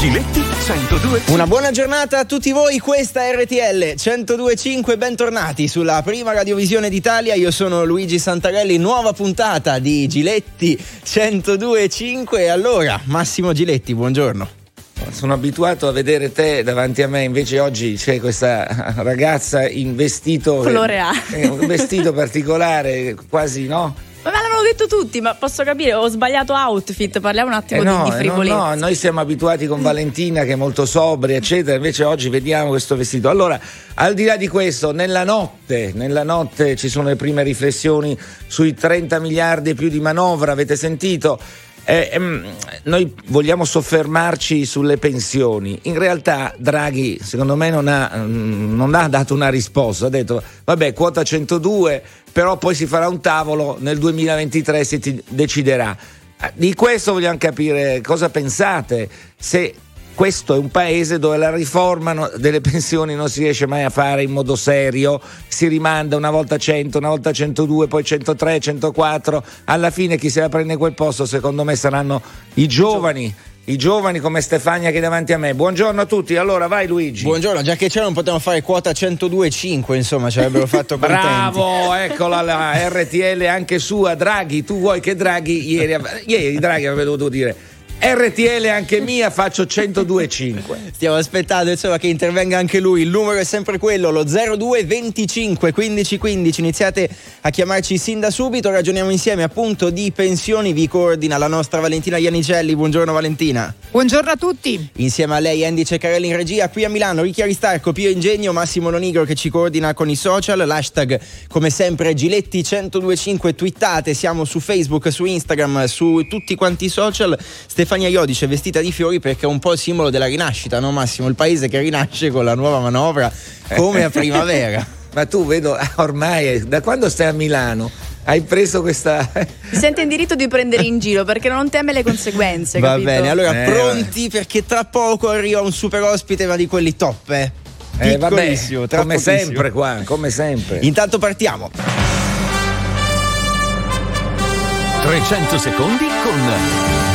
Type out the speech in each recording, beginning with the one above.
Giletti 102. Una buona giornata a tutti voi, questa è RTL 1025, bentornati sulla prima radiovisione d'Italia. Io sono Luigi Santarelli, nuova puntata di Giletti 1025. Allora, Massimo Giletti, buongiorno. Sono abituato a vedere te davanti a me, invece oggi c'è questa ragazza in vestito. Floreale. Eh, un vestito particolare, quasi no? L'hanno detto tutti, ma posso capire, ho sbagliato outfit, parliamo un attimo Eh no, di, di eh no, frivolezza. no, noi siamo abituati con Valentina che è molto sobria, eccetera, invece oggi vediamo questo vestito. Allora, al di là di questo, nella notte, nella notte ci sono le prime riflessioni sui 30 miliardi e più di manovra, avete sentito? Eh, ehm, noi vogliamo soffermarci sulle pensioni. In realtà Draghi, secondo me, non ha, mm, non ha dato una risposta. Ha detto, vabbè, quota 102, però poi si farà un tavolo, nel 2023 si deciderà. Di questo vogliamo capire cosa pensate, se questo è un paese dove la riforma delle pensioni non si riesce mai a fare in modo serio, si rimanda una volta 100, una volta 102, poi 103, 104, alla fine chi se la prende quel posto secondo me saranno i giovani, i giovani come Stefania che è davanti a me. Buongiorno a tutti, allora vai Luigi. Buongiorno, già che c'è non potevamo fare quota 102,5, insomma, ci avrebbero fatto contenti. Bravo, eccola la RTL anche sua, Draghi, tu vuoi che Draghi ieri, ieri Draghi avrebbe dovuto dire RTL anche mia, faccio 102,5. Stiamo aspettando insomma che intervenga anche lui. Il numero è sempre quello, lo 02 25 15 15. Iniziate a chiamarci sin da subito. Ragioniamo insieme appunto di pensioni. Vi coordina la nostra Valentina Ianicelli. Buongiorno Valentina. Buongiorno a tutti. Insieme a lei Andy Ceccarelli in regia. Qui a Milano Ricchi Aristarco, Pio Ingegno, Massimo Lonigro che ci coordina con i social. L'hashtag come sempre Giletti 1025. Twittate, siamo su Facebook, su Instagram, su tutti quanti i social. Stefania Iodice vestita di fiori perché è un po' il simbolo della rinascita, no Massimo? Il paese che rinasce con la nuova manovra come a primavera. Ma tu vedo ormai da quando stai a Milano hai preso questa Si sente in diritto di prendere in giro perché non teme le conseguenze. Va capito? bene, allora Eh, pronti perché tra poco arriva un super ospite ma di quelli top, eh? Eh, vabbè, come pochissimo. sempre qua, come sempre. Intanto partiamo. 300 secondi con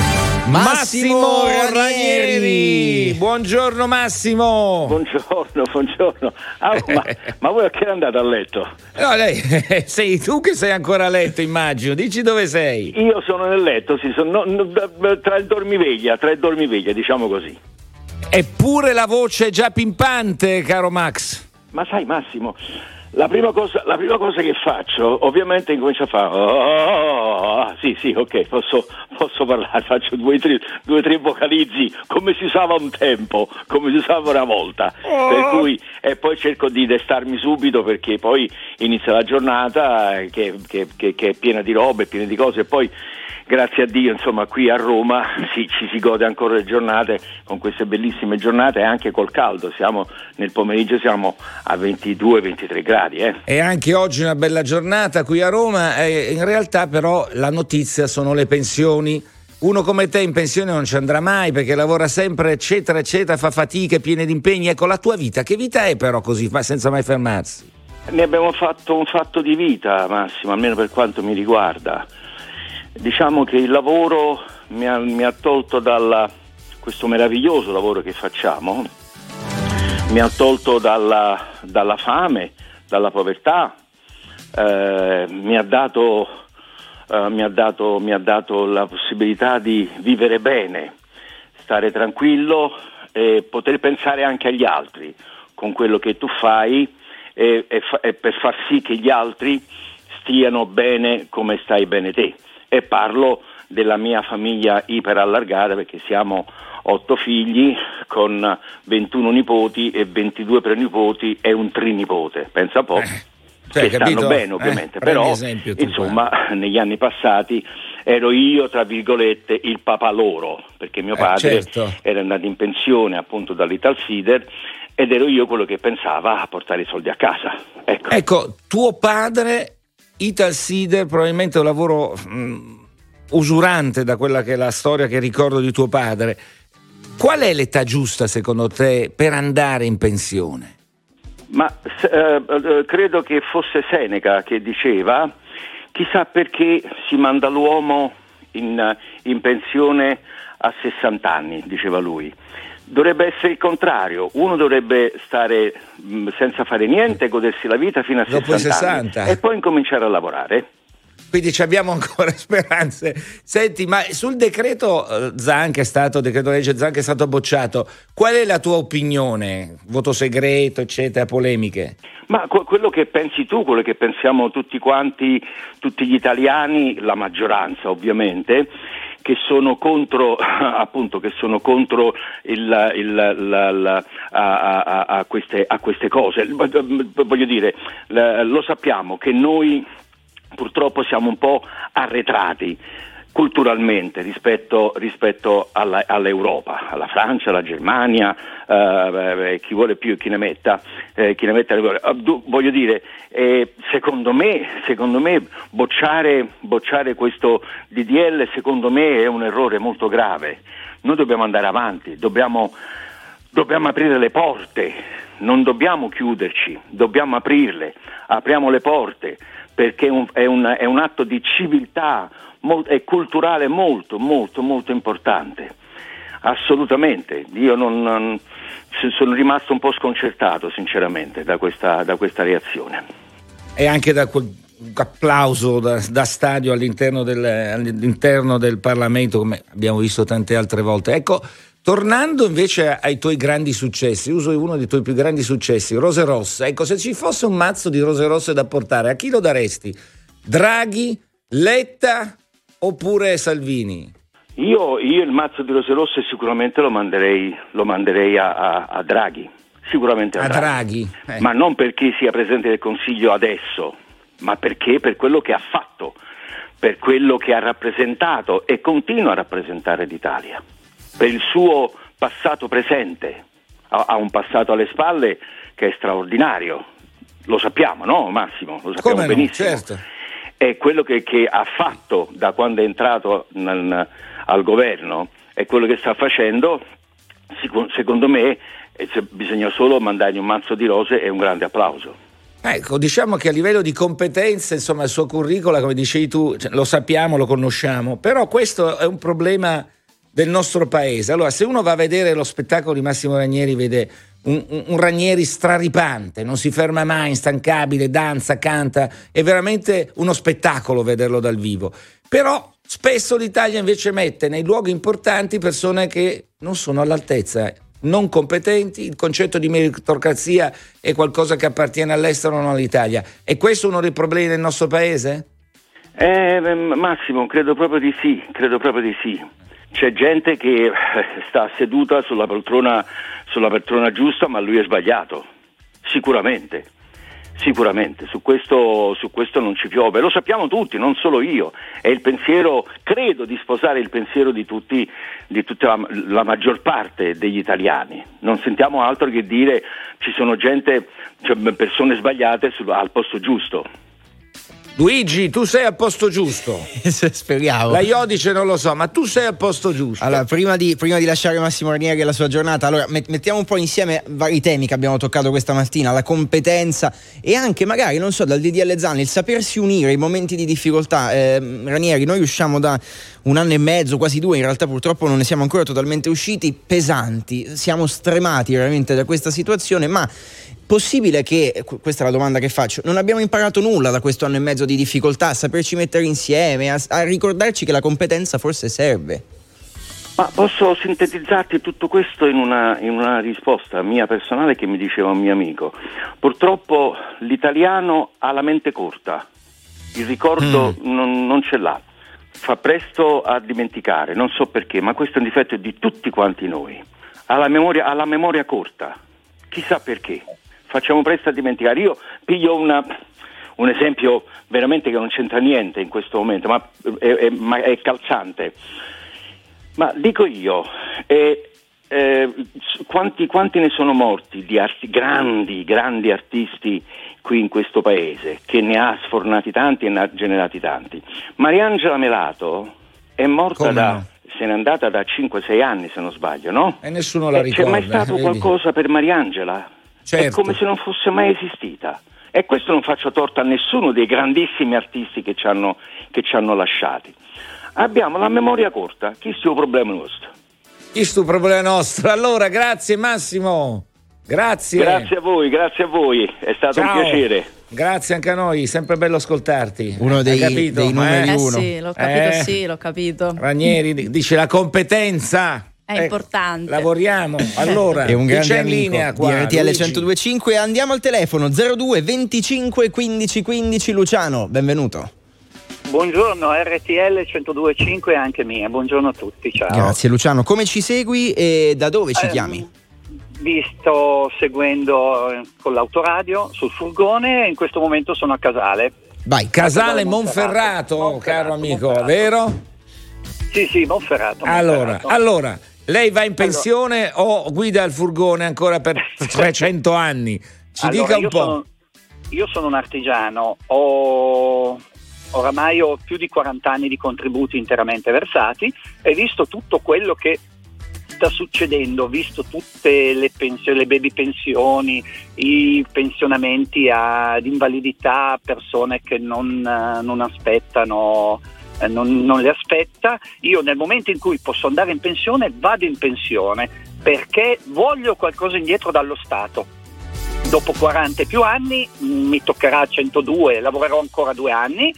Massimo Ranieri. Buongiorno Massimo. Buongiorno, buongiorno. Ah, ma, ma voi a che andate a letto? No, lei, sei tu che sei ancora a letto, immagino. Dici dove sei. Io sono nel letto, sì, sono, no, no, tra il dormiveglia, tra il dormiveglia, diciamo così. Eppure la voce è già pimpante, caro Max. Ma sai Massimo, la prima cosa, la prima cosa che faccio, ovviamente incomincio a fare... "Oh, oh, oh, ah, sì, sì, ok, posso, posso parlare, faccio due o tre, due, tre vocalizzi come si usava un tempo, come si usava una volta. Per cui, e poi cerco di destarmi subito perché poi inizia la giornata eh, che, che- che- che è piena di robe, piena di cose e poi... Grazie a Dio, insomma, qui a Roma si- ci si gode ancora le giornate con queste bellissime giornate e anche col caldo. Siamo nel pomeriggio siamo a 22-23 gradi. Eh. E anche oggi una bella giornata qui a Roma. eh, in realtà, però, la notizia sono le pensioni. Uno come te in pensione non ci andrà mai perché lavora sempre, eccetera, eccetera, fa fatiche, piene di impegni. Ecco, la tua vita, che vita è però così, ma senza mai fermarsi? Ne abbiamo fatto un fatto di vita, Massimo, almeno per quanto mi riguarda. Diciamo che il lavoro mi ha, mi ha tolto dalla, questo meraviglioso lavoro che facciamo, mi ha tolto dalla, dalla fame, dalla povertà, eh, mi, ha dato, eh, mi, ha dato, mi ha dato la possibilità di vivere bene, stare tranquillo e poter pensare anche agli altri con quello che tu fai e, e fa- e per far sì che gli altri stiano bene come stai bene te. E parlo della mia famiglia iperallargata perché siamo otto figli con 21 nipoti e 22 prenipoti e un trinipote, pensa un po'. Cioè, che capito? stanno bene Eh, ovviamente, prendi però insomma negli anni passati ero io, tra virgolette, il papà loro, perché mio Eh, padre certo. era andato in pensione appunto dall'Ital Feeder ed ero io quello che pensava a portare i soldi a casa. Ecco. Ecco, tuo padre, Ital Sider, probabilmente un lavoro mm, usurante da quella che è la storia che ricordo di tuo padre. Qual è l'età giusta secondo te per andare in pensione? Ma eh, eh, credo che fosse Seneca che diceva, chissà perché si manda l'uomo in, in pensione a 60 anni, diceva lui. Dovrebbe essere il contrario, uno dovrebbe stare mh, senza fare niente, godersi la vita fino a Dopo i 60, 60. anni e poi incominciare a lavorare. Quindi ci abbiamo ancora speranze. Senti, ma sul decreto eh, Zan che è stato, decreto legge Zan che è stato bocciato, qual è la tua opinione? Voto segreto, eccetera, polemiche? Ma que- quello che pensi tu, quello che pensiamo tutti quanti, tutti gli italiani, la maggioranza ovviamente, che sono contro, appunto, che sono contro il, il, la, la, a, a, a, queste, a queste cose. Voglio dire, lo sappiamo che noi purtroppo siamo un po' arretrati culturalmente rispetto, rispetto alla, all'Europa, alla Francia, alla Germania, eh, chi vuole più chi ne metta, eh, chi ne metta voglio dire, eh, secondo me, secondo me bocciare, bocciare questo DDL secondo me è un errore molto grave. Noi dobbiamo andare avanti, dobbiamo, dobbiamo aprire le porte, non dobbiamo chiuderci, dobbiamo aprirle, apriamo le porte perché è un, è un atto di civiltà e culturale molto, molto, molto importante. Assolutamente, io non, non, sono rimasto un po' sconcertato sinceramente da questa, da questa reazione. E anche da quel applauso da, da stadio all'interno del, all'interno del Parlamento, come abbiamo visto tante altre volte. Ecco, Tornando invece ai tuoi grandi successi, uso uno dei tuoi più grandi successi, Rose Rosse. Ecco, se ci fosse un mazzo di rose rosse da portare, a chi lo daresti? Draghi, Letta oppure Salvini? Io, io il mazzo di rose rosse sicuramente lo manderei, lo manderei a, a, a, Draghi. Sicuramente a, a Draghi. Draghi. Eh. Ma non perché sia presidente del Consiglio adesso, ma perché per quello che ha fatto, per quello che ha rappresentato e continua a rappresentare l'Italia per il suo passato presente, ha, ha un passato alle spalle che è straordinario, lo sappiamo, no Massimo? Lo sappiamo Come benissimo. No, certo. E quello che, che, ha fatto da quando è entrato nel, al governo e quello che sta facendo, secondo me bisogna solo mandargli un mazzo di rose e un grande applauso. Ecco, diciamo che a livello di competenze, insomma, il suo curricola, come dicevi tu, cioè, lo sappiamo, lo conosciamo, però questo è un problema del nostro paese. Allora, se uno va a vedere lo spettacolo di Massimo Ranieri, vede un, un, un, Ranieri straripante, non si ferma mai, instancabile, danza, canta, è veramente uno spettacolo vederlo dal vivo. Però spesso l'Italia invece mette nei luoghi importanti persone che non sono all'altezza, non competenti, il concetto di meritocrazia è qualcosa che appartiene all'estero, non all'Italia. E questo è uno dei problemi del nostro paese? Eh, Massimo, credo proprio di sì, credo proprio di sì c'è gente che eh, sta seduta sulla poltrona, sulla poltrona giusta, ma lui è sbagliato, sicuramente. Sicuramente, su questo, su questo, non ci piove, lo sappiamo tutti, non solo io, è il pensiero, credo di sposare il pensiero di, tutti, di tutta la, la, maggior parte degli italiani, non sentiamo altro che dire ci sono gente, cioè persone sbagliate al posto giusto. Luigi, tu sei al posto giusto. Speriamo. La Iodice non lo so, ma tu sei al posto giusto. Allora, prima di, prima di lasciare Massimo Ranieri e la sua giornata, allora mettiamo un po' insieme vari temi che abbiamo toccato questa mattina, la competenza e anche magari, non so, dal DDL Zan, il sapersi unire i momenti di difficoltà. Eh, Ranieri, noi usciamo da un anno e mezzo, quasi due, in realtà purtroppo non ne siamo ancora totalmente usciti, pesanti, siamo stremati veramente da questa situazione, ma possibile che, questa è la domanda che faccio, non abbiamo imparato nulla da questo anno e mezzo di difficoltà, a saperci mettere insieme, a, a ricordarci che la competenza forse serve? Ma posso sintetizzarti tutto questo in una, in una, risposta mia personale che mi diceva un mio amico. Purtroppo l'italiano ha la mente corta, il ricordo mm. non, non ce l'ha, fa presto a dimenticare, non so perché, ma questo è un difetto di tutti quanti noi. Ha la memoria, ha la memoria corta, chissà perché facciamo presto a dimenticare. Io piglio una, un esempio veramente che non c'entra niente in questo momento, ma è, è, ma è calzante. Ma dico io, eh, eh, quanti, quanti, ne sono morti di arti, grandi, grandi artisti qui in questo paese, che ne ha sfornati tanti e ne ha generati tanti? Mariangela Melato è morta da... No? se n'è andata da 5-6 anni se non sbaglio, no? E nessuno la ricorda. C'è mai stato vedi? qualcosa per Mariangela? Certo. È come se non fosse mai esistita. E questo non faccio torto a nessuno dei grandissimi artisti che ci hanno, che ci hanno lasciati. Abbiamo la memoria corta, questo è il problema nostro. Questo è un problema nostro. Allora, grazie Massimo. Grazie. Grazie a voi, grazie a voi, è stato Ciao. un piacere. Grazie anche a noi, sempre bello ascoltarti. Uno dei- capito? dei numeri Eh? Eh uno. sì, l'ho capito, Eh. sì, l'ho capito. Ranieri di- dice la competenza. È importante. Lavoriamo. Allora, È un grande c'è in amico linea di qua? RTL Luigi? 1025. Andiamo al telefono 02 25 15 15 Luciano, benvenuto. Buongiorno, RTL 1025 è anche mia. Buongiorno a tutti, ciao. Grazie Luciano. Come ci segui e da dove ci Eh, chiami? Vi sto seguendo eh, con l'autoradio sul furgone e in questo momento sono a Casale. Vai. Casale Monferrato. Monferrato, Monferrato, caro amico, Monferrato. vero? Sì, sì, Monferrato. Allora, Monferrato. allora, lei va in pensione o guida il furgone ancora per 300 anni? Ci Allora, dica un io po'. Sono, io sono un artigiano, ho oramai ho più di 40 anni di contributi interamente versati e visto tutto quello che sta succedendo, visto tutte le, pensioni, le baby pensioni, i pensionamenti ad invalidità, persone che non, non aspettano, eh, non, non le aspetta, io nel momento in cui posso andare in pensione vado in pensione perché voglio qualcosa indietro dallo Stato dopo 40 e più anni mh, mi toccherà 102, lavorerò ancora due anni,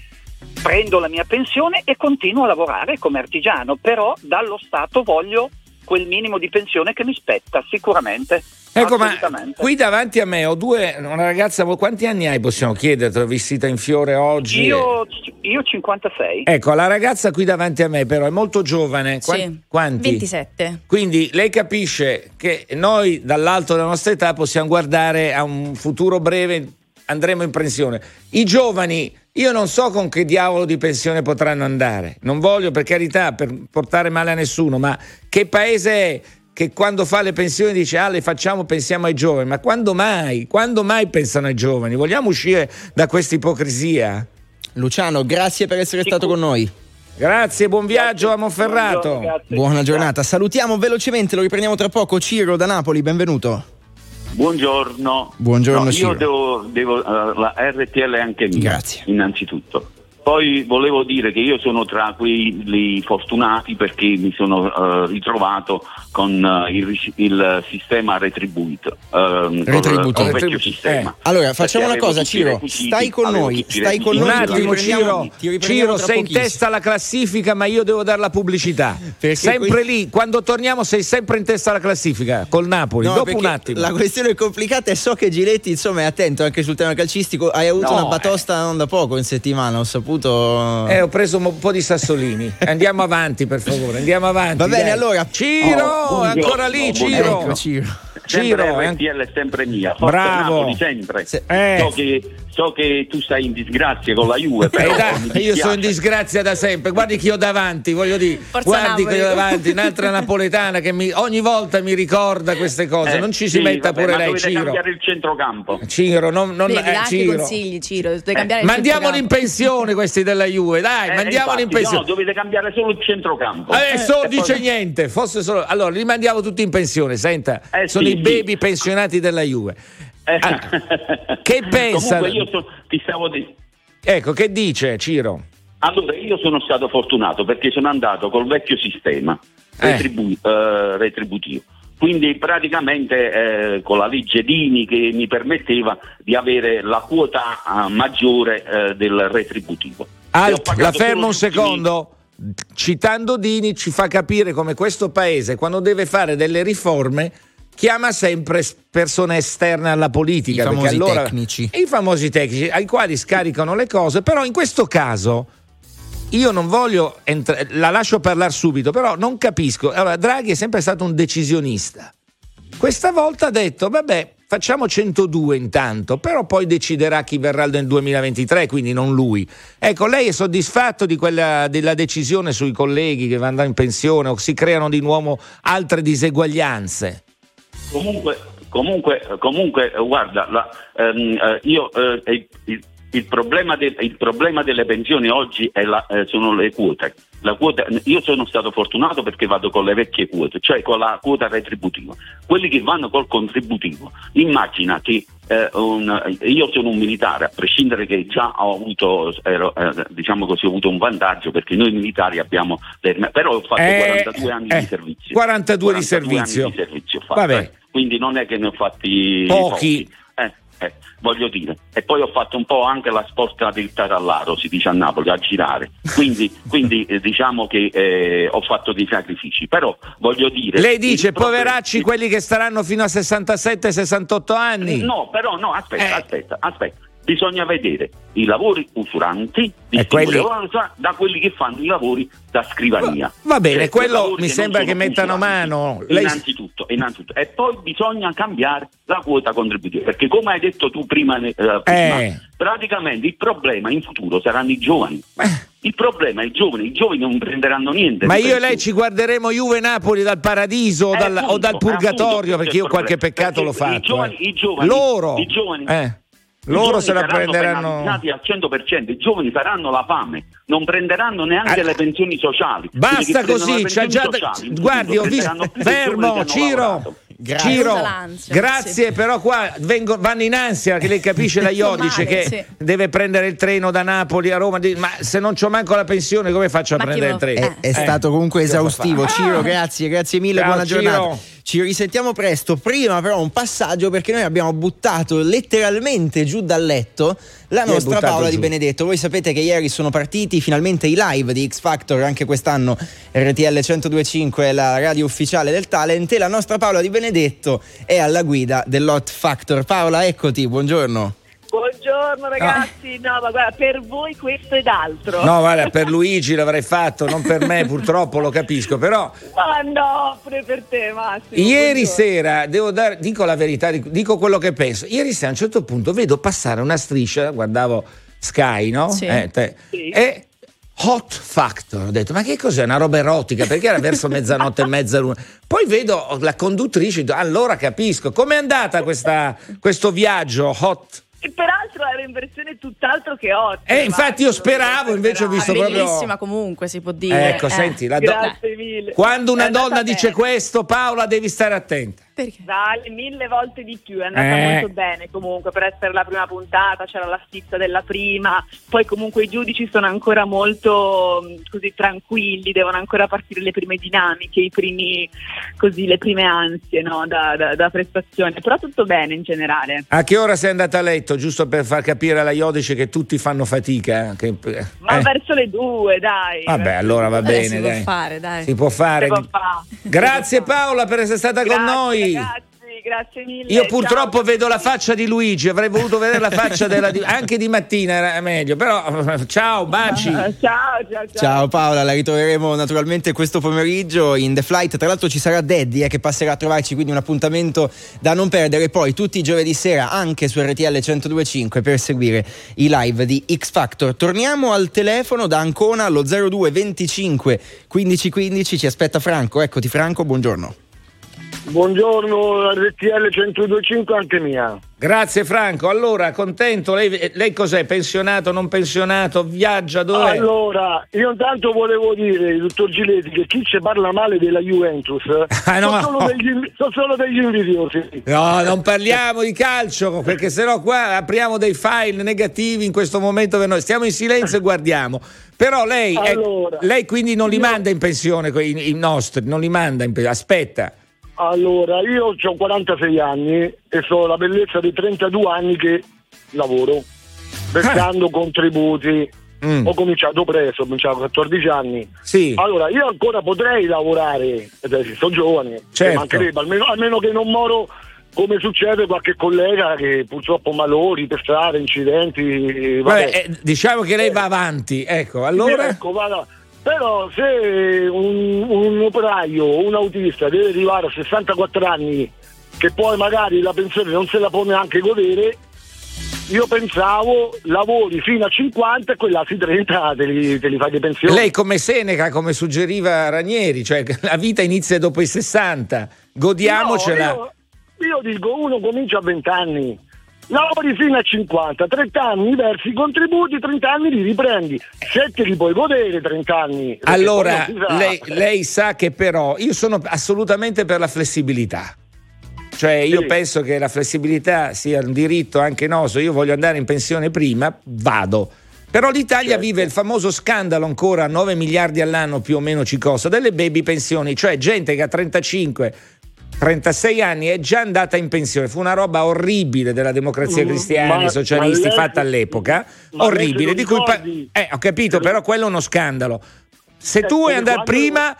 prendo la mia pensione e continuo a lavorare come artigiano, però dallo Stato voglio quel minimo di pensione che mi spetta, sicuramente. Ecco, ma qui davanti a me ho due, una ragazza, quanti anni hai possiamo chiederti? Vestita in fiore oggi. Io, io 56. Ecco, la ragazza qui davanti a me però è molto giovane. Qua- Sì. Quanti? 27. Quindi lei capisce che noi dall'alto della nostra età possiamo guardare a un futuro breve, andremo in pensione. I giovani, io non so con che diavolo di pensione potranno andare. Non voglio, per carità, per portare male a nessuno, ma che paese è che quando fa le pensioni dice ah le facciamo, pensiamo ai giovani? Ma quando mai? Quando mai pensano ai giovani? Vogliamo uscire da questa ipocrisia? Luciano, grazie per essere stato con noi. Grazie, buon viaggio a Monferrato. Buongiorno. Buona giornata. Salutiamo velocemente, lo riprendiamo tra poco. Ciro da Napoli, benvenuto. Buongiorno. Buongiorno, No, Ciro. io devo, devo, eh, la RTL è anche mia. Grazie. Innanzitutto. Poi volevo dire che io sono tra quelli fortunati perché mi sono eh, ritrovato con eh, il, il sistema retribuito. ehm. Col, col vecchio Retributive. sistema. Allora, facciamo una Perché cosa, tutti i Ciro. requisiti, Stai con noi, stai con requisiti. Un noi. attimo, Ciro, Ciro sei in pochissimo. testa alla classifica, ma io devo dare la pubblicità. Perché sempre qui- lì, quando torniamo, sei sempre in testa alla classifica col Napoli. No, Dopo un attimo. La questione è complicata e so che Giletti, insomma, è attento anche sul tema calcistico. Hai avuto No, una batosta non da poco in settimana, ho saputo. Eh, ho preso un po' di sassolini. Andiamo avanti, per favore. Andiamo avanti. Va bene, dai. allora. Ciro, Oh, è ancora lì. Ciro. Ecco, Ciro. Ciro, Sempre eh. RTL è sempre mia. Forza Bravo. Napoli, sempre. Se- Eh. So, che, so che tu stai in disgrazia con la Juve, Eh, però mi io sono in disgrazia da sempre. Guardi chi ho davanti, voglio dire. Forza guardi Napoli. chi ho davanti, un'altra napoletana che mi- ogni volta mi ricorda queste cose. Eh, non ci si sì, metta vabbè, pure ma lei, Ciro. cambiare il centrocampo. Ciro, non, non Vedi, eh, Ciro. consigli, Ciro. Devi cambiare il Mandiamoli in pensione questi della Juve, dai, Eh, mandiamoli in infatti, pensione. No, dovete cambiare solo il centrocampo. Adesso non Eh, dice poi- niente, fosse solo. Allora, li mandiamo tutti in pensione, senta. Eh, sono sì, i sì. baby pensionati della Juve. Eh. Ah, che pensa? Comunque io ti stavo di- Ecco, che dice Ciro? Allora, io sono stato fortunato perché sono andato col vecchio sistema Eh. retribu- eh, retributivo. Quindi praticamente eh, con la legge Dini che mi permetteva di avere la quota eh, maggiore eh, del retributivo. Alt, la fermo un secondo. Citando Dini ci fa capire come questo paese, quando deve fare delle riforme, chiama sempre persone esterne alla politica. I famosi allora- tecnici. I famosi tecnici, ai quali scaricano le cose, però in questo caso io non voglio, entra- la lascio parlare subito, però non capisco. Allora, Draghi è sempre stato un decisionista. Questa volta ha detto, vabbè, facciamo 102 intanto, però poi deciderà chi verrà nel 2023, quindi non lui. Ecco, lei è soddisfatto di quella, della decisione sui colleghi che vanno in pensione o si creano di nuovo altre diseguaglianze? Comunque, comunque, comunque guarda, la- ehm, eh, io, eh, il, il- problema del- il problema delle pensioni oggi la- eh, sono le quote. La quota, io sono stato fortunato perché vado con le vecchie quote, cioè con la quota retributiva. Quelli che vanno col contributivo, immagina che eh, un, io sono un militare, a prescindere che già ho avuto, ero, eh, diciamo così, ho avuto un vantaggio perché noi militari abbiamo, però ho fatto Eh, 42 anni eh, di servizio. 42 di servizio. anni di servizio fatto. Quindi non è che ne ho fatti Pochi. Eh, eh, voglio dire. E poi ho fatto un po' anche la sporca del tarallaro, si dice a Napoli, a girare. Quindi, quindi, eh, diciamo che eh, ho fatto dei sacrifici. Però voglio dire. Lei dice poveracci quelli che staranno fino a 67-68 anni. No, però no, aspetta, Eh. aspetta, aspetta. Bisogna vedere i lavori usuranti distinguere quelli- da quelli che fanno i lavori da scrivania. Va bene, Cioè, quello mi che sembra che mettano mano. Lei- Innanzitutto, innanzitutto. E poi bisogna cambiare la quota contributiva, perché come hai detto tu prima, eh, prima, Eh. praticamente il problema in futuro saranno i giovani. Eh. Il problema è i giovani, i giovani non prenderanno niente. Ma di io e lei ci guarderemo Juve Napoli dal paradiso o Eh, dal, o appunto, dal appunto, purgatorio perché io qualche peccato Perché fatto. I giovani, eh. i giovani, loro, i giovani, eh, loro se la prenderanno. al 100%, i giovani faranno la fame, non prenderanno neanche Ah, le pensioni sociali. Basta così, pensioni già sociali, guardi, ho visto fermo, Ciro. lavorato. Grazie. Ciro, grazie, sì. però qua vengo- vanno in ansia che lei capisce la Iodice Male, che sì. deve prendere il treno da Napoli a Roma. Ma se non c'ho manco la pensione, come faccio a Ma prendere il treno? È, è Eh. stato comunque esaustivo. fare? Ciro, grazie, grazie mille, Ciao, buona giornata. Ciro. Ci risentiamo presto. Prima, però, un passaggio perché noi abbiamo buttato letteralmente giù dal letto la nostra Paola giù? Di Benedetto. Voi sapete che ieri sono partiti finalmente i live di X Factor, anche quest'anno RTL 1025 è la radio ufficiale del talent. E la nostra Paola Di Benedetto è alla guida dell'Hot Factor. Paola, eccoti, buongiorno. Buongiorno ragazzi, no ma guarda, per voi questo ed altro. No, guarda, per Luigi l'avrei fatto, non per me, purtroppo lo capisco, però Ma no, pure per te Massimo. Ieri buongiorno. sera, devo dare, dico la verità, dico- quello che penso. Ieri sera a un certo punto vedo passare una striscia, guardavo Sky, no? Sì. Eh, te- Sì. E Hot Factor, ho detto ma che cos'è? Una roba erotica perché era verso mezzanotte e mezza l'una. Poi vedo la conduttrice, allora capisco. Com'è andata questa- questo viaggio Hot? E peraltro era in versione tutt'altro che ottima. Eh, infatti io speravo, invece ho visto proprio... Bellissima comunque si può dire. Ecco, Eh. senti, la do- Grazie mille. quando una donna dice bene. questo, Paola, devi stare attenta. Perché? Vale mille volte di più, è andata Eh. molto bene comunque per essere la prima puntata, c'era la stizza della prima, poi comunque i giudici sono ancora molto mh, così tranquilli, devono ancora partire le prime dinamiche, i primi, così, le prime ansie no, da, da- da prestazione, però tutto bene in generale. A che ora sei andata a letto? Giusto per far capire alla Iodice che tutti fanno fatica. che- Ma eh. verso le due, dai. Vabbè, allora va Eh, bene. si può dai. fare, dai. Si può fare. Si può fare. Grazie Paola per essere stata con Grazie, noi. Ragazzi, grazie mille. Io purtroppo ciao. vedo la faccia di Luigi, avrei voluto vedere la faccia della di- anche di mattina era meglio, però ciao, baci. Ciao, ciao, ciao. Ciao Paola, la ritroveremo naturalmente questo pomeriggio in The Flight. Tra l'altro ci sarà Daddy eh, che passerà a trovarci, quindi un appuntamento da non perdere. Poi tutti i giovedì sera anche su RTL 1025 per seguire i live di X Factor. Torniamo al telefono da Ancona allo 02 25 15 15. Ci aspetta Franco. Eccoti Franco, buongiorno. Buongiorno RTL 1025 anche mia. Grazie Franco. Allora, contento, lei, lei cos'è? Pensionato, non pensionato? Viaggia dove? Allora, io intanto volevo dire, dottor Giletti, che chi ci parla male della Juventus Ah, no, sono, solo no. degli, sono solo degli invidiosi. No, non parliamo di calcio perché sennò qua apriamo dei file negativi in questo momento per noi. Stiamo in silenzio e guardiamo. Però lei, è- Allora, lei quindi non li io- manda in pensione i, i nostri, non li manda in pensione. Aspetta. Allora, io ho 46 anni e sono la bellezza dei 32 anni che lavoro, versando contributi. Mm. Ho cominciato presto, ho cominciato a 14 anni. Sì. Allora, io ancora potrei lavorare, eh, sono giovane, Certo. mi mancherebbe, almeno, almeno che non moro come succede qualche collega che purtroppo malori per strada, incidenti. Vabbè. Vabbè, eh, diciamo che lei va avanti. Ecco, allora. Ecco, vada. Però se un, un operaio o un autista deve arrivare a 64 anni che poi magari la pensione non se la può neanche godere, io pensavo lavori fino a 50 e quell'altri 30 te li, te li fai di pensione. Lei come Seneca, come suggeriva Ranieri, cioè la vita inizia dopo i 60. Godiamocela. No, io, io dico, uno comincia a 20 anni, lavori fino a 50, 30 anni versi i contributi, 30 anni li riprendi, 7 li puoi godere, 30 anni. Allora, lei, lei sa che però io sono assolutamente per la flessibilità. Cioè, io Sì. penso che la flessibilità sia un diritto anche nostro. Io voglio andare in pensione prima, vado. Però l'Italia Certo. vive il famoso scandalo ancora 9 miliardi all'anno più o meno ci costa delle baby pensioni, cioè gente che ha 35 36 anni è già andata in pensione. Fu una roba orribile della democrazia Mm, cristiana, ma- i socialisti lei- fatta all'epoca. orribile, di cui pa- eh, ho capito, però quello è uno scandalo. Se Eh, tu vuoi andare prima,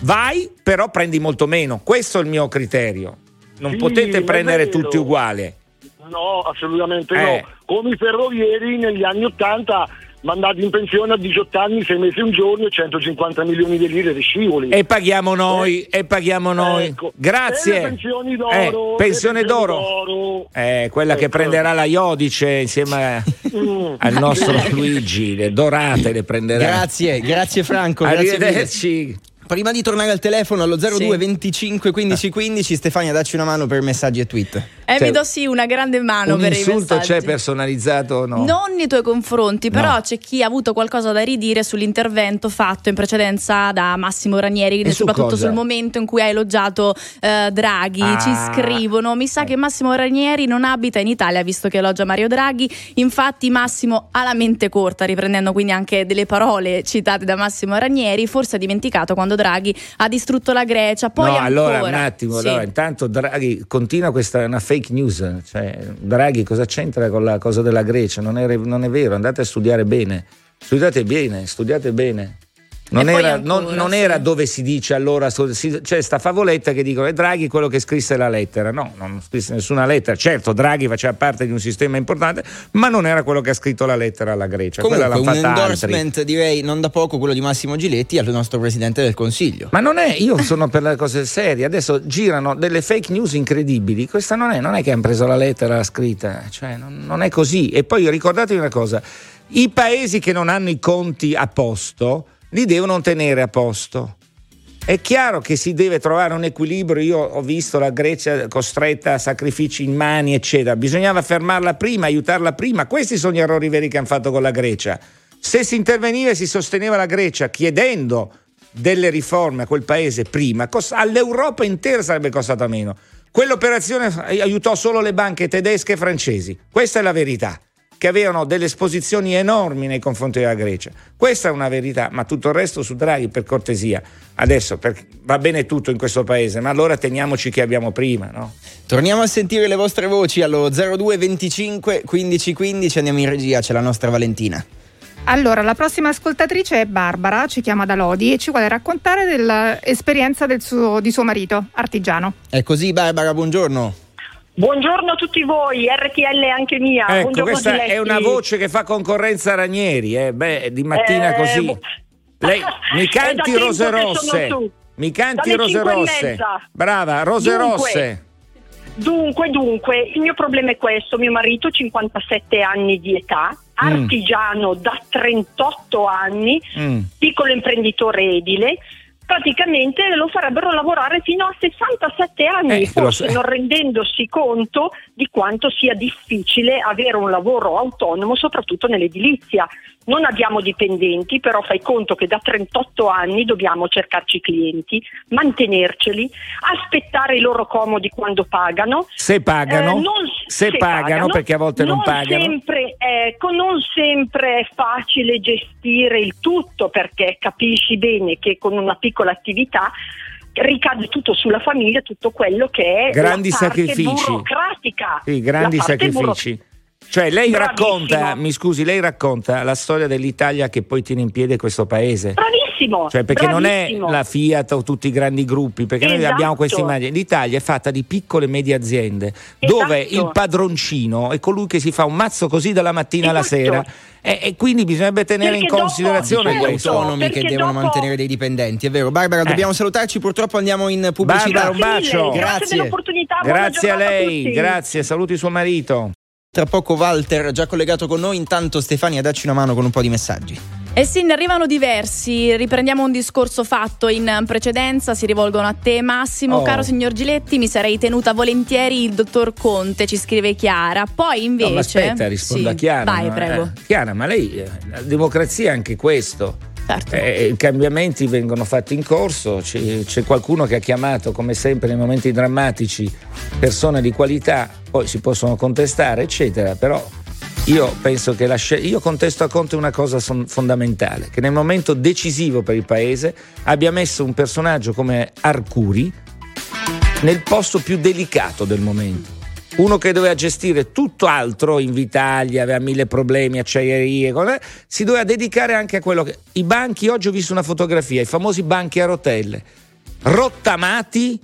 vai, però prendi molto meno. Questo è il mio criterio. Non Sì, potete prendere tutti uguali. No, assolutamente Eh. no. Come i ferrovieri negli anni 80 mandati in pensione a 18 anni, 6 mesi un giorno e 150 milioni di lire di scivoli. E paghiamo noi, e paghiamo noi. Ecco. Grazie. E le pensioni d'oro, Eh, pensione d'oro. d'oro. Eh, quella che Ecco. prenderà la Iodice insieme Mm. al nostro Luigi, le dorate le prenderà. Grazie, grazie Franco. grazie mille. Prima di tornare al telefono allo 02 Sì. 25 15 15, Stefania, dacci una mano per messaggi e tweet. Eh, Cioè, vi do sì una grande mano Un per i insulto c'è personalizzato o no? Non nei tuoi confronti, però No. c'è chi ha avuto qualcosa da ridire sull'intervento fatto in precedenza da Massimo Ranieri, E su soprattutto cosa? sul momento in cui ha elogiato eh, Draghi. Ah. Ci scrivono: Mi sa che Massimo Ranieri non abita in Italia, visto che elogia Mario Draghi. Infatti, Massimo ha la mente corta, riprendendo quindi anche delle parole citate da Massimo Ranieri. Forse ha dimenticato quando Draghi ha distrutto la Grecia. Poi no, ancora. allora un attimo, Sì. allora, intanto Draghi continua questa è una fake news, cioè Draghi cosa c'entra con la cosa della Grecia? Non è, non è vero, andate a studiare bene, studiate bene, studiate bene. Non, era, ancora, non- non sì. era dove si dice allora, c'è sta favoletta che dicono è Draghi quello che scrisse la lettera. No, non scrisse nessuna lettera. Certo, Draghi faceva parte di un sistema importante, ma non era quello che ha scritto la lettera alla Grecia. Quella Comunque l'hanno un fatta altri. endorsement direi non da poco quello di Massimo Giletti al nostro Presidente del Consiglio. Ma non è, io sono per le cose serie, adesso girano delle fake news incredibili, questa non è, non è che hanno preso la lettera l'ha scritta, cioè non, non è così. E poi ricordatevi una cosa, i paesi che non hanno i conti a posto li devono tenere a posto. È chiaro che si deve trovare un equilibrio, io ho visto la Grecia costretta a sacrifici in mani, eccetera, bisognava fermarla prima, aiutarla prima, questi sono gli errori veri che hanno fatto con la Grecia. Se si interveniva e si sosteneva la Grecia chiedendo delle riforme a quel paese prima, all'Europa intera sarebbe costata meno. Quell'operazione aiutò solo le banche tedesche e francesi, questa è la verità, che avevano delle esposizioni enormi nei confronti della Grecia. Questa è una verità, ma tutto il resto su Draghi per cortesia. Adesso per- va bene tutto in questo paese, ma allora teniamoci che abbiamo prima, no? Torniamo a sentire le vostre voci allo 02 25 15 15, andiamo in regia, c'è la nostra Valentina. Allora, la prossima ascoltatrice è Barbara, ci chiama da Lodi e ci vuole raccontare dell'esperienza del suo- di suo marito, artigiano. È così Barbara, buongiorno. Buongiorno a tutti voi, RTL anche mia. Ecco, Buongiorno questa Giletti. è una voce che fa concorrenza a Ranieri, eh? Beh, di mattina Eh, così. bu- Lei mi canti rose rosse. Mi canti rose rosse. Brava, rose Dunque, rosse. Dunque, dunque, il mio problema è questo: mio marito, 57 anni di età, artigiano da 38 anni, Mm. piccolo imprenditore edile. Praticamente lo farebbero lavorare fino a 67 anni, Eh, forse non rendendosi conto di quanto sia difficile avere un lavoro autonomo, soprattutto nell'edilizia. Non abbiamo dipendenti, però fai conto che da 38 anni dobbiamo cercarci clienti, mantenerceli, aspettare i loro comodi quando pagano. Se pagano, Eh, non- se, pagano, perché a volte non, pagano. Sempre, ecco, non sempre è facile gestire il tutto perché capisci bene che con una piccola attività ricade tutto sulla famiglia, tutto quello che è Grandi la parte sacrifici. burocratica. Sì, grandi sacrifici. Cioè, lei Bravissimo. racconta, mi scusi, lei racconta la storia dell'Italia che poi tiene in piede questo paese. Bravissimo. Cioè, perché non è bravissimo. la Fiat o tutti i grandi gruppi, perché noi Esatto. abbiamo questa immagine. L'Italia è fatta di piccole e medie aziende, dove Esatto. il padroncino è colui che si fa un mazzo così dalla mattina alla Esatto. sera. E, e quindi bisognerebbe tenere Perché in dopo- considerazione certo, questo. autonomi che devono dopo- mantenere dei dipendenti, è vero. Barbara, Eh. dobbiamo salutarci, purtroppo andiamo in pubblicità. Barbara, un bacio. Grazie, Grazie. Grazie a lei, tutti. grazie, saluti suo marito. Tra poco Walter già collegato con noi, intanto Stefania dacci una mano con un po' di messaggi. Eh sì, ne arrivano diversi. Riprendiamo un discorso fatto in precedenza. Si rivolgono a te, Massimo. Oh. Caro signor Giletti, mi sarei tenuta volentieri il dottor Conte, ci scrive Chiara. Poi invece. No, ma aspetta, rispondo Sì, a Chiara. Vai, no? prego. Eh, Chiara, ma lei, eh, la democrazia è anche questo. Certo. Eh, I cambiamenti vengono fatti in corso, c'è, c'è qualcuno che ha chiamato, come sempre nei momenti drammatici, persone di qualità, poi si possono contestare, eccetera, però io penso che la scel- io contesto a Conte una cosa son- fondamentale, che nel momento decisivo per il paese abbia messo un personaggio come Arcuri nel posto più delicato del momento. Uno che doveva gestire tutto altro, Invitalia, aveva mille problemi, acciaierie, cose, si doveva dedicare anche a quello che... I banchi, oggi ho visto una fotografia, i famosi banchi a rotelle, rottamati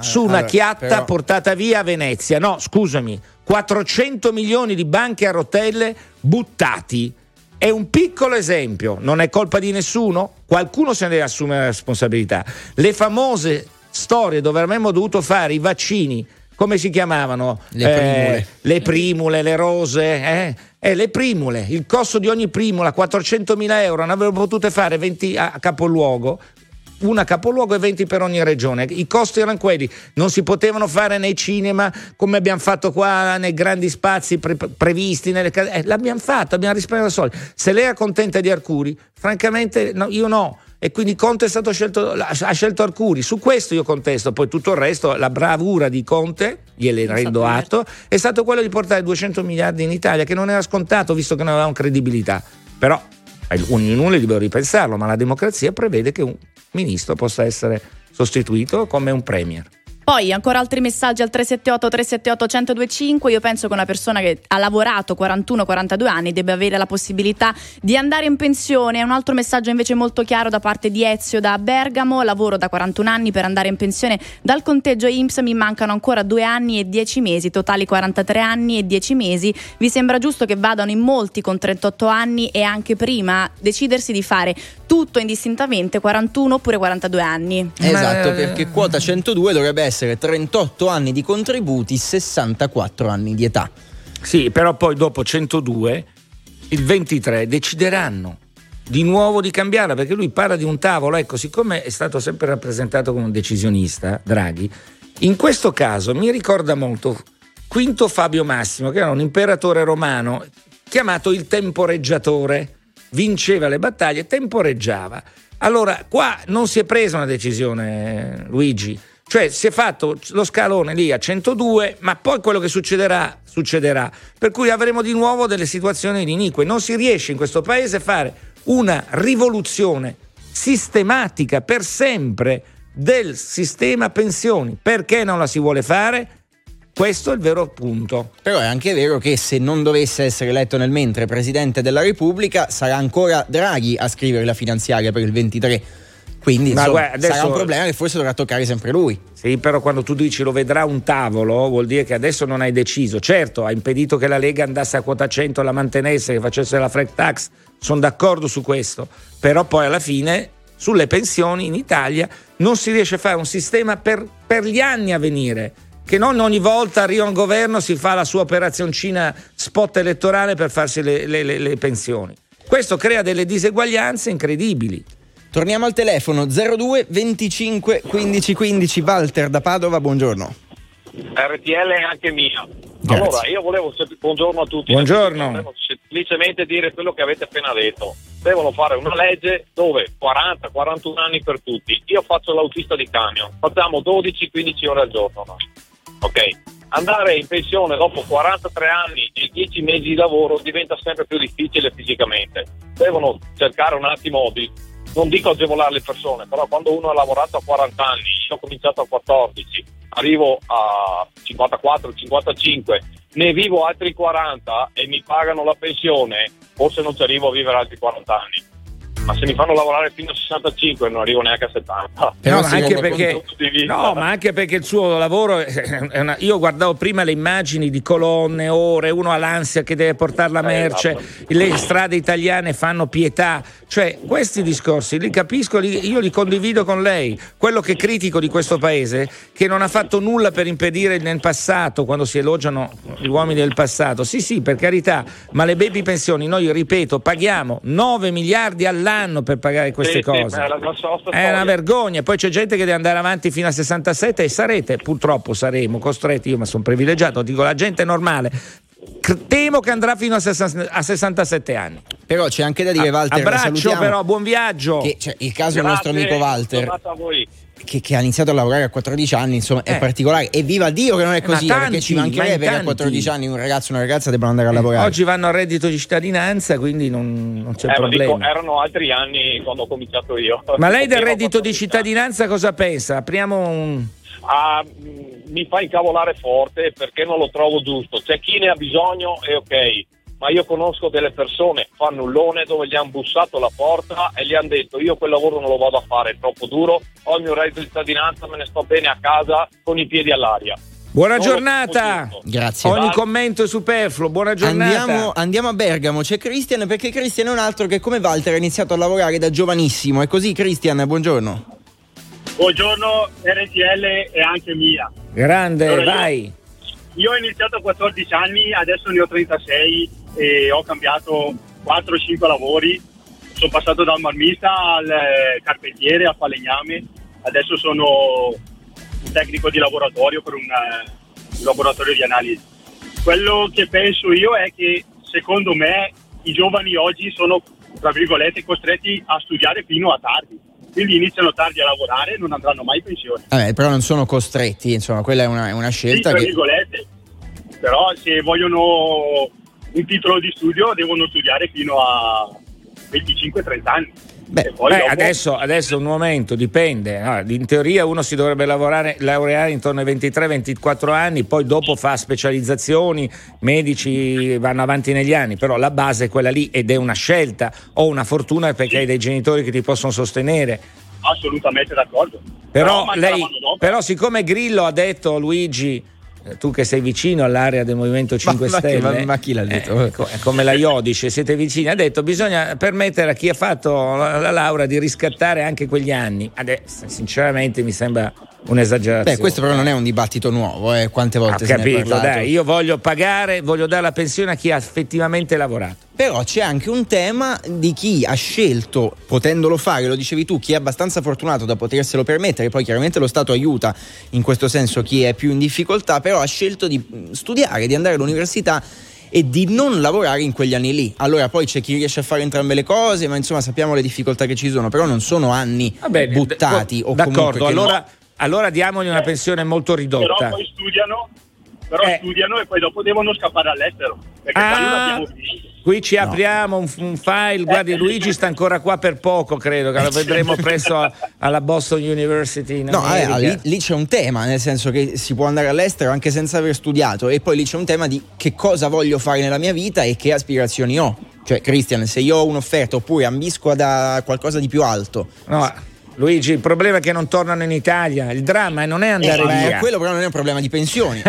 su una allora, chiatta però- portata via a Venezia. No, scusami, 400 milioni di banchi a rotelle buttati. È un piccolo esempio, non è colpa di nessuno? Qualcuno se ne deve assumere la responsabilità. Le famose storie dove avremmo dovuto fare i vaccini, come si chiamavano? Le primule. le primule, le rose, eh? Eh, le primule, il costo di ogni primula 400 mila euro, ne avrebbero potute fare 20 a capoluogo, una capoluogo e 20 per ogni regione. I costi erano quelli, non si potevano fare nei cinema come abbiamo fatto qua nei grandi spazi pre- previsti. Nelle case. Eh, l'abbiamo fatto, abbiamo risparmiato soldi. Se lei è contenta di Arcuri, francamente no, io no. E quindi Conte è stato scelto, ha scelto Arcuri. Su questo io contesto, poi tutto il resto, la bravura di Conte, gliele rendo atto, è stato quello di portare 200 miliardi in Italia, che non era scontato visto che non avevamo credibilità. Però eh, ognuno è libero di pensarlo, ma la democrazia prevede che un ministro possa essere sostituito come un premier. Poi ancora altri messaggi al 378 378 1025. Io penso che una persona che ha lavorato 41-42 anni debba avere la possibilità di andare in pensione. Un altro messaggio invece molto chiaro da parte di Ezio da Bergamo. Lavoro da 41 anni per andare in pensione dal conteggio IMSS. Mi mancano ancora due anni e 10 mesi, totali 43 anni e 10 mesi. Vi sembra giusto che vadano in molti con 38 anni e anche prima decidersi di fare tutto indistintamente 41 oppure 42 anni? Esatto, perché quota 102 dovrebbe essere 38 anni di contributi, 64 anni di età. Sì, però poi dopo 102, il 23 decideranno di nuovo di cambiarla perché lui parla di un tavolo. Ecco, siccome è stato sempre rappresentato come un decisionista, Draghi, in questo caso mi ricorda molto Quinto Fabio Massimo, che era un imperatore romano chiamato il temporeggiatore. Vinceva le battaglie, temporeggiava. Allora, qua non si è presa una decisione, Luigi. Cioè si è fatto lo scalone lì a 102, ma poi quello che succederà, succederà. Per cui avremo di nuovo delle situazioni inique. Non si riesce in questo paese a fare una rivoluzione sistematica per sempre del sistema pensioni. Perché non la si vuole fare? Questo è il vero punto. Però è anche vero che se non dovesse essere eletto nel mentre Presidente della Repubblica sarà ancora Draghi a scrivere la finanziaria per il 23. Quindi Ma insomma, guarda, adesso- sarà un problema che forse dovrà toccare sempre lui. Sì, però quando tu dici lo vedrà un tavolo, vuol dire che adesso non hai deciso. Certo, ha impedito che la Lega andasse a quota 100, la mantenesse, che facesse la flat tax. Sono d'accordo su questo. Però poi alla fine sulle pensioni in Italia non si riesce a fare un sistema per, per gli anni a venire. Che non ogni volta arriva un governo, si fa la sua operazioncina spot elettorale per farsi le- le- le pensioni. Questo crea delle diseguaglianze incredibili. Torniamo al telefono 02 25 15 15 Walter da Padova, buongiorno. RTL è anche mia. Grazie. Allora, io volevo buongiorno a tutti. Buongiorno. Volevo semplicemente dire quello che avete appena detto. Devono fare una legge dove 40, 41 anni per tutti. Io faccio l'autista di camion, facciamo 12, 15 ore al giorno noi. Ok? Andare in pensione dopo 43 anni e 10 mesi di lavoro diventa sempre più difficile fisicamente. Devono cercare un attimo di non dico agevolare le persone, però quando uno ha lavorato a 40 anni, io ho cominciato a 14, arrivo a 54, 55, ne vivo altri 40 e mi pagano la pensione, forse non ci arrivo a vivere altri 40 anni. Ma se mi fanno lavorare fino a 65 non arrivo neanche a 70. No, ma anche perché, no, ma anche perché il suo lavoro è una- io guardavo prima le immagini di colonne, ore, uno ha l'ansia che deve portare la merce, le strade italiane fanno pietà, cioè questi discorsi li capisco, li- io li condivido con lei. Quello che critico di questo paese che non ha fatto nulla per impedire nel passato, quando si elogiano gli uomini del passato. Sì, sì, per carità, ma le baby pensioni noi ripeto, paghiamo 9 miliardi all'anno per pagare queste Sì, sì, cose. ma è una vergogna, poi c'è gente che deve andare avanti fino a 67 e sarete, purtroppo saremo costretti, io ma sono privilegiato, dico la gente normale, temo che andrà fino a, sessa- a 67 anni. Però c'è anche da dire, A- Walter, abbraccio però, buon viaggio. che, cioè, il caso del nostro Grazie, amico Walter giornata a voi. Che, che ha iniziato a lavorare a 14 anni, insomma, è Eh. particolare. E viva Dio che non è Ma così, eh, perché ci tanti, mancherebbe ma che a 14 tanti. anni un ragazzo e una ragazza debbano andare a lavorare. Oggi vanno al reddito di cittadinanza, quindi non, non c'è Eh, ma dico, problema. erano altri anni quando ho cominciato io. Ma lei del reddito di 14 cittadinanza cosa pensa? Apriamo un... Ah, mh, mi fa incavolare forte perché non lo trovo giusto. C'è chi ne ha bisogno e ok, ma io conosco delle persone fannullone dove gli hanno bussato la porta e gli hanno detto io quel lavoro non lo vado a fare, è troppo duro, ho il mio reddito di cittadinanza, me ne sto bene a casa con i piedi all'aria. Buona giornata! giusto. Grazie. Ogni commento è superfluo, buona giornata. Andiamo, andiamo a Bergamo, c'è Christian perché Christian è un altro che come Walter ha iniziato a lavorare da giovanissimo. È così Christian, buongiorno. Buongiorno RTL e anche mia. Grande, Allora, io- vai. Io ho iniziato a 14 anni, adesso ne ho 36 e ho cambiato 4-5 lavori. Sono passato dal marmista al eh, carpentiere, al falegname. Adesso sono un tecnico di laboratorio per un, eh, un laboratorio di analisi. Quello che penso io è che secondo me i giovani oggi sono, tra virgolette, costretti a studiare fino a tardi. Quindi iniziano tardi a lavorare e non andranno mai in pensione. Vabbè, però non sono costretti, insomma, quella è una, è una Sì, scelta tra che... virgolette. Però se vogliono un titolo di studio devono studiare fino a 25-30 anni. poi Beh, dopo- adesso, adesso un momento, dipende. no? In teoria uno si dovrebbe lavorare, laureare intorno ai 23-24 anni, poi dopo fa specializzazioni, medici vanno avanti negli anni, però la base è quella lì ed è una scelta o una fortuna perché hai dei genitori che ti possono sostenere. assolutamente d'accordo. Però, manca lei, però siccome Grillo ha detto Luigi, tu che sei vicino all'area del Movimento 5 ma Stelle, ma- ma chi l'ha detto? eh, co- come la Iodice, siete vicini, ha detto bisogna permettere a chi ha fatto la, la laurea di riscattare anche quegli anni. Adesso, sinceramente mi sembra un'esagerazione. Beh, questo però non è un dibattito nuovo, eh, quante Ho volte ne è capito, dai, io voglio pagare, voglio dare la pensione a chi ha effettivamente lavorato. Però c'è anche un tema di chi ha scelto, potendolo fare, lo dicevi tu, chi è abbastanza fortunato da poterselo permettere, poi chiaramente lo Stato aiuta in questo senso chi è più in difficoltà, però ha scelto di studiare, di andare all'università e di non lavorare in quegli anni lì. Allora poi c'è chi riesce a fare entrambe le cose, ma insomma sappiamo le difficoltà che ci sono, però non sono anni Vabbè, buttati d- o comunque d'accordo, allora, no. Allora diamogli una pensione molto Però ridotta. poi studiano, però Eh. studiano e poi dopo devono scappare all'estero. Perché Ah. Qui ci apriamo un, un file, guardi Luigi sta ancora qua per poco credo, che lo vedremo presto a- alla Boston University in No, eh, America. lì, lì c'è un tema, nel senso che si può andare all'estero anche senza aver studiato e poi lì c'è un tema di che cosa voglio fare nella mia vita e che aspirazioni ho. Cioè, Christian, se io ho un'offerta oppure ambisco a da- qualcosa di più alto. No, Luigi, il problema è che non tornano in Italia, il dramma non è andare Eh, via. quello però non è un problema di pensioni.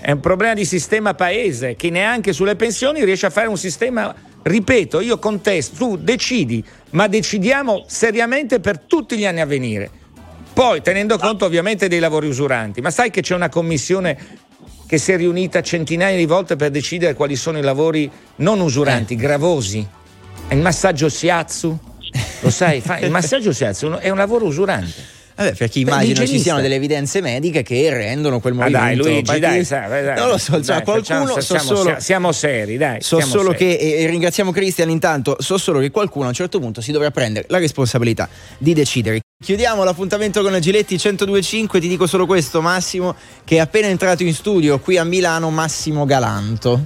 È un problema di sistema paese che neanche sulle pensioni riesce a fare un sistema. Ripeto, io contesto, tu decidi, ma decidiamo seriamente per tutti gli anni a venire. Poi tenendo conto ovviamente dei lavori usuranti, ma sai che c'è una commissione che si è riunita centinaia di volte per decidere quali sono i lavori non usuranti, Eh. gravosi? È il massaggio Siatsu? Lo sai, fa- il massaggio Siatsu è un lavoro usurante. Vabbè, perché Beh, immagino ci siano delle evidenze mediche che rendono quel Ma movimento. dai Luigi, partire- dai, sai, dai, non lo so, cioè, dai, qualcuno facciamo- so siamo, solo, siamo seri, dai. so solo seri. che, e, ringraziamo Christian intanto, so solo che qualcuno a un certo punto si dovrà prendere la responsabilità di decidere. Chiudiamo l'appuntamento con Giletti 1025, ti dico solo questo Massimo, che è appena entrato in studio qui a Milano Massimo Galanto.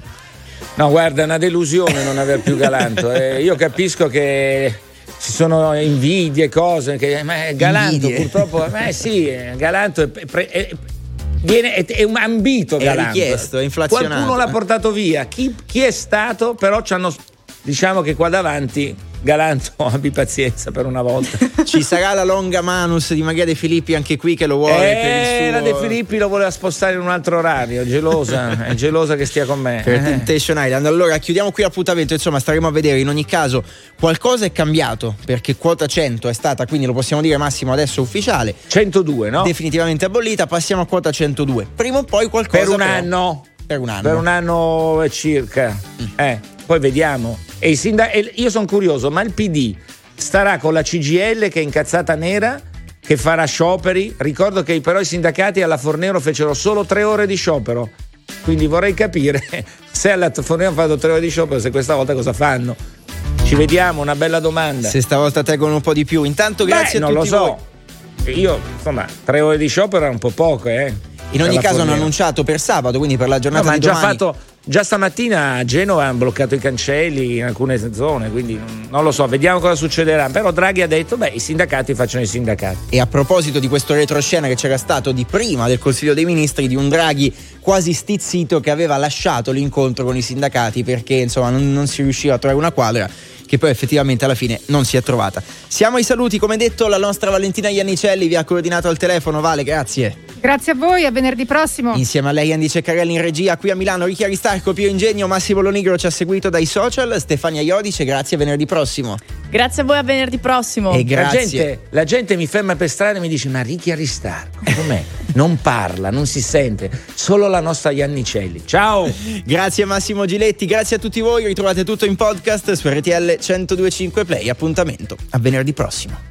No, guarda, è una delusione non aver più Galanto. Eh, io capisco che ci sono invidie, cose, che, ma è Galanto Invidie. purtroppo, eh sì, Galanto è, pre- è- viene- è- è un ambito È Galanto. richiesto, è inflazionato. Qualcuno l'ha portato via, chi, chi è stato, però ci hanno, diciamo che qua davanti Galanto, abbi pazienza per una volta. Ci sarà la longa manus di Maria De Filippi anche qui che lo vuole Eh, il la suo De Filippi lo voleva spostare in un altro orario, è gelosa, è gelosa che stia con me. per Eh. Temptation Island. Allora chiudiamo qui l'appuntamento, insomma staremo a vedere in ogni caso qualcosa è cambiato perché quota 100 è stata, quindi lo possiamo dire Massimo adesso ufficiale, 102, no? definitivamente abolita, passiamo a quota 102. Prima o poi qualcosa Per un però- anno. Per un anno. Per un anno circa. Eh, poi vediamo. E i sinda- e io sono curioso, ma il PD starà con la CGL che è incazzata nera, che farà scioperi. Ricordo che però i sindacati alla Fornero fecero solo tre ore di sciopero. Quindi vorrei capire se alla Fornero hanno fatto tre ore di sciopero, se questa volta cosa fanno. Ci vediamo, una bella domanda. Se stavolta tengono un po' di più. Intanto Beh, grazie a non tutti lo voi. so. Io, insomma, tre ore di sciopero è un po' poco, eh. In ogni caso hanno annunciato per sabato, quindi per la No, giornata ma di hanno già domani. fatto già stamattina a Genova hanno bloccato i cancelli in alcune zone, quindi non lo so, vediamo cosa succederà. Però Draghi ha detto: beh, i sindacati facciano i sindacati. E a proposito di questo retroscena che c'era stato di prima del Consiglio dei Ministri, di un Draghi quasi stizzito che aveva lasciato l'incontro con i sindacati perché insomma non, non si riusciva a trovare una quadra che poi effettivamente alla fine non si è trovata. Siamo ai saluti, come detto, la nostra Valentina Iannicelli vi ha coordinato al telefono, Vale, grazie. Grazie a voi, a venerdì prossimo. Insieme a lei Andy Ceccarelli in regia qui a Milano, Ricchi Aristarco, Pio Ingegno, Massimo Lonigro ci ha seguito dai social, Stefania Iodice, grazie a venerdì prossimo. Grazie a voi, a venerdì prossimo. E La grazie. gente, la gente mi ferma per strada e mi dice: Ma Ricchi Aristarco, com'è? Non parla, non si sente, solo la nostra Iannicelli. Ciao! Grazie a Massimo Giletti, grazie a tutti voi, ritrovate tutto in podcast su RTL 1025 Play, appuntamento a venerdì prossimo.